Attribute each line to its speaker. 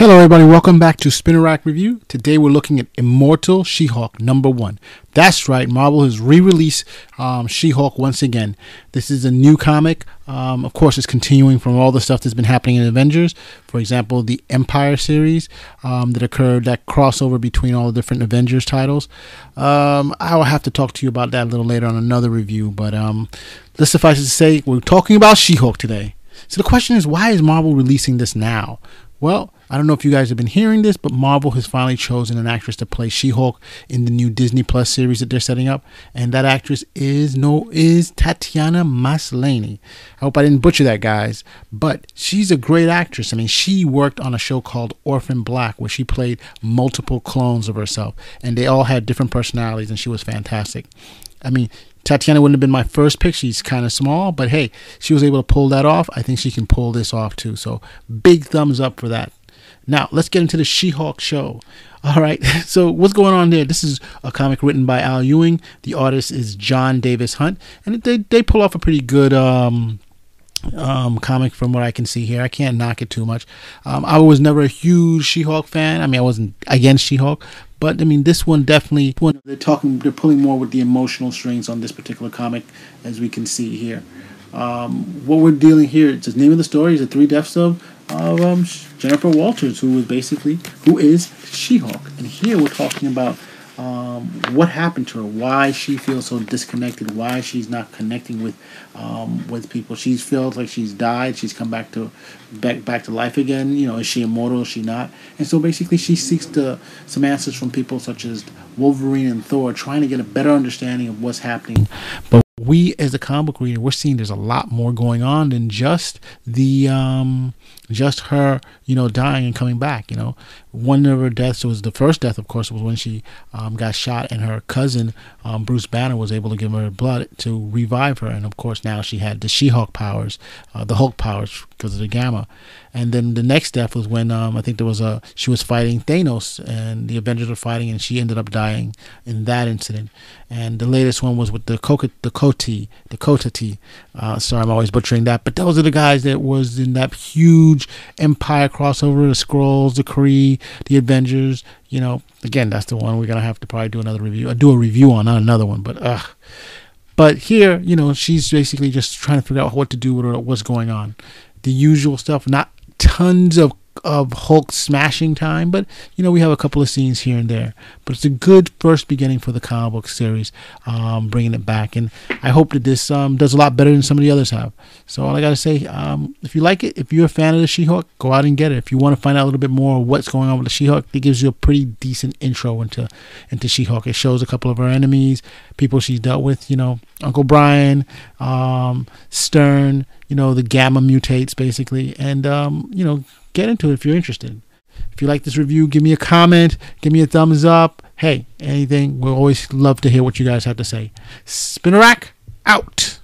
Speaker 1: Hello, everybody. Welcome back to Spinner Rack Review. Today we're looking at Immortal She Hulk number one. That's right, Marvel has re released um, She Hulk once again. This is a new comic. Um, of course, it's continuing from all the stuff that's been happening in Avengers. For example, the Empire series um, that occurred, that crossover between all the different Avengers titles. Um, I will have to talk to you about that a little later on another review, but um, let's suffice it to say, we're talking about She Hulk today. So the question is, why is Marvel releasing this now? Well, I don't know if you guys have been hearing this, but Marvel has finally chosen an actress to play She-Hulk in the new Disney Plus series that they're setting up, and that actress is no is Tatiana Maslany. I hope I didn't butcher that, guys, but she's a great actress. I mean, she worked on a show called Orphan Black where she played multiple clones of herself, and they all had different personalities, and she was fantastic. I mean, Tatiana wouldn't have been my first pick. She's kind of small, but hey, she was able to pull that off. I think she can pull this off too. So big thumbs up for that. Now let's get into the She-Hulk show. All right, so what's going on there? This is a comic written by Al Ewing. The artist is Jon Davis-Hunt, and they they pull off a pretty good um, um, comic from what I can see here. I can't knock it too much. Um, I was never a huge She-Hulk fan. I mean, I wasn't against She-Hulk, but I mean, this one definitely. They're talking. They're pulling more with the emotional strings on this particular comic, as we can see here. Um, what we're dealing here. The name of the story is the three deaths of of um, Jennifer Walters, who was basically who is She-Hulk, and here we're talking about um, what happened to her, why she feels so disconnected, why she's not connecting with um, with people. She feels like she's died. She's come back to back back to life again. You know, is she immortal? Is she not? And so basically, she seeks to, some answers from people such as Wolverine and Thor, trying to get a better understanding of what's happening. But we as a comic reader we're seeing there's a lot more going on than just the um just her you know dying and coming back you know. One of her deaths was the first death of course was when she um, got shot and her cousin um, bruce banner was able to give her blood to revive her. And of course now she had the she-hulk powers uh, the hulk powers because of the gamma. And then the next death was when um, I think there was a she was fighting Thanos and the Avengers were fighting and she ended up dying in that incident. And the latest one was with the Coca the Koti the Kotati. Uh, sorry, I'm always butchering that, but those are the guys that was in that huge Empire crossover: the Skrulls, the Kree, the Avengers. You know, again, that's the one we're gonna have to probably do another review. I uh, do a review on, not another one, but ugh. But here, you know, she's basically just trying to figure out what to do with what's going on the usual stuff, not tons of of Hulk smashing time, but you know we have a couple of scenes here and there. But it's a good first beginning for the comic book series, um, bringing it back, and I hope that this um, does a lot better than some of the others have. So all I gotta say, um, if you like it, if you're a fan of the She-Hulk, go out and get it. If you want to find out a little bit more what's going on with the She-Hulk, it gives you a pretty decent intro into into She-Hulk. It shows a couple of her enemies, people she's dealt with. You know, Uncle Brian, um, Stern. You know, the Gamma mutates basically, and um, you know get into it if you're interested. If you like this review, give me a comment, give me a thumbs up. Hey, anything. We'll always love to hear what you guys have to say. Spinner Rack out.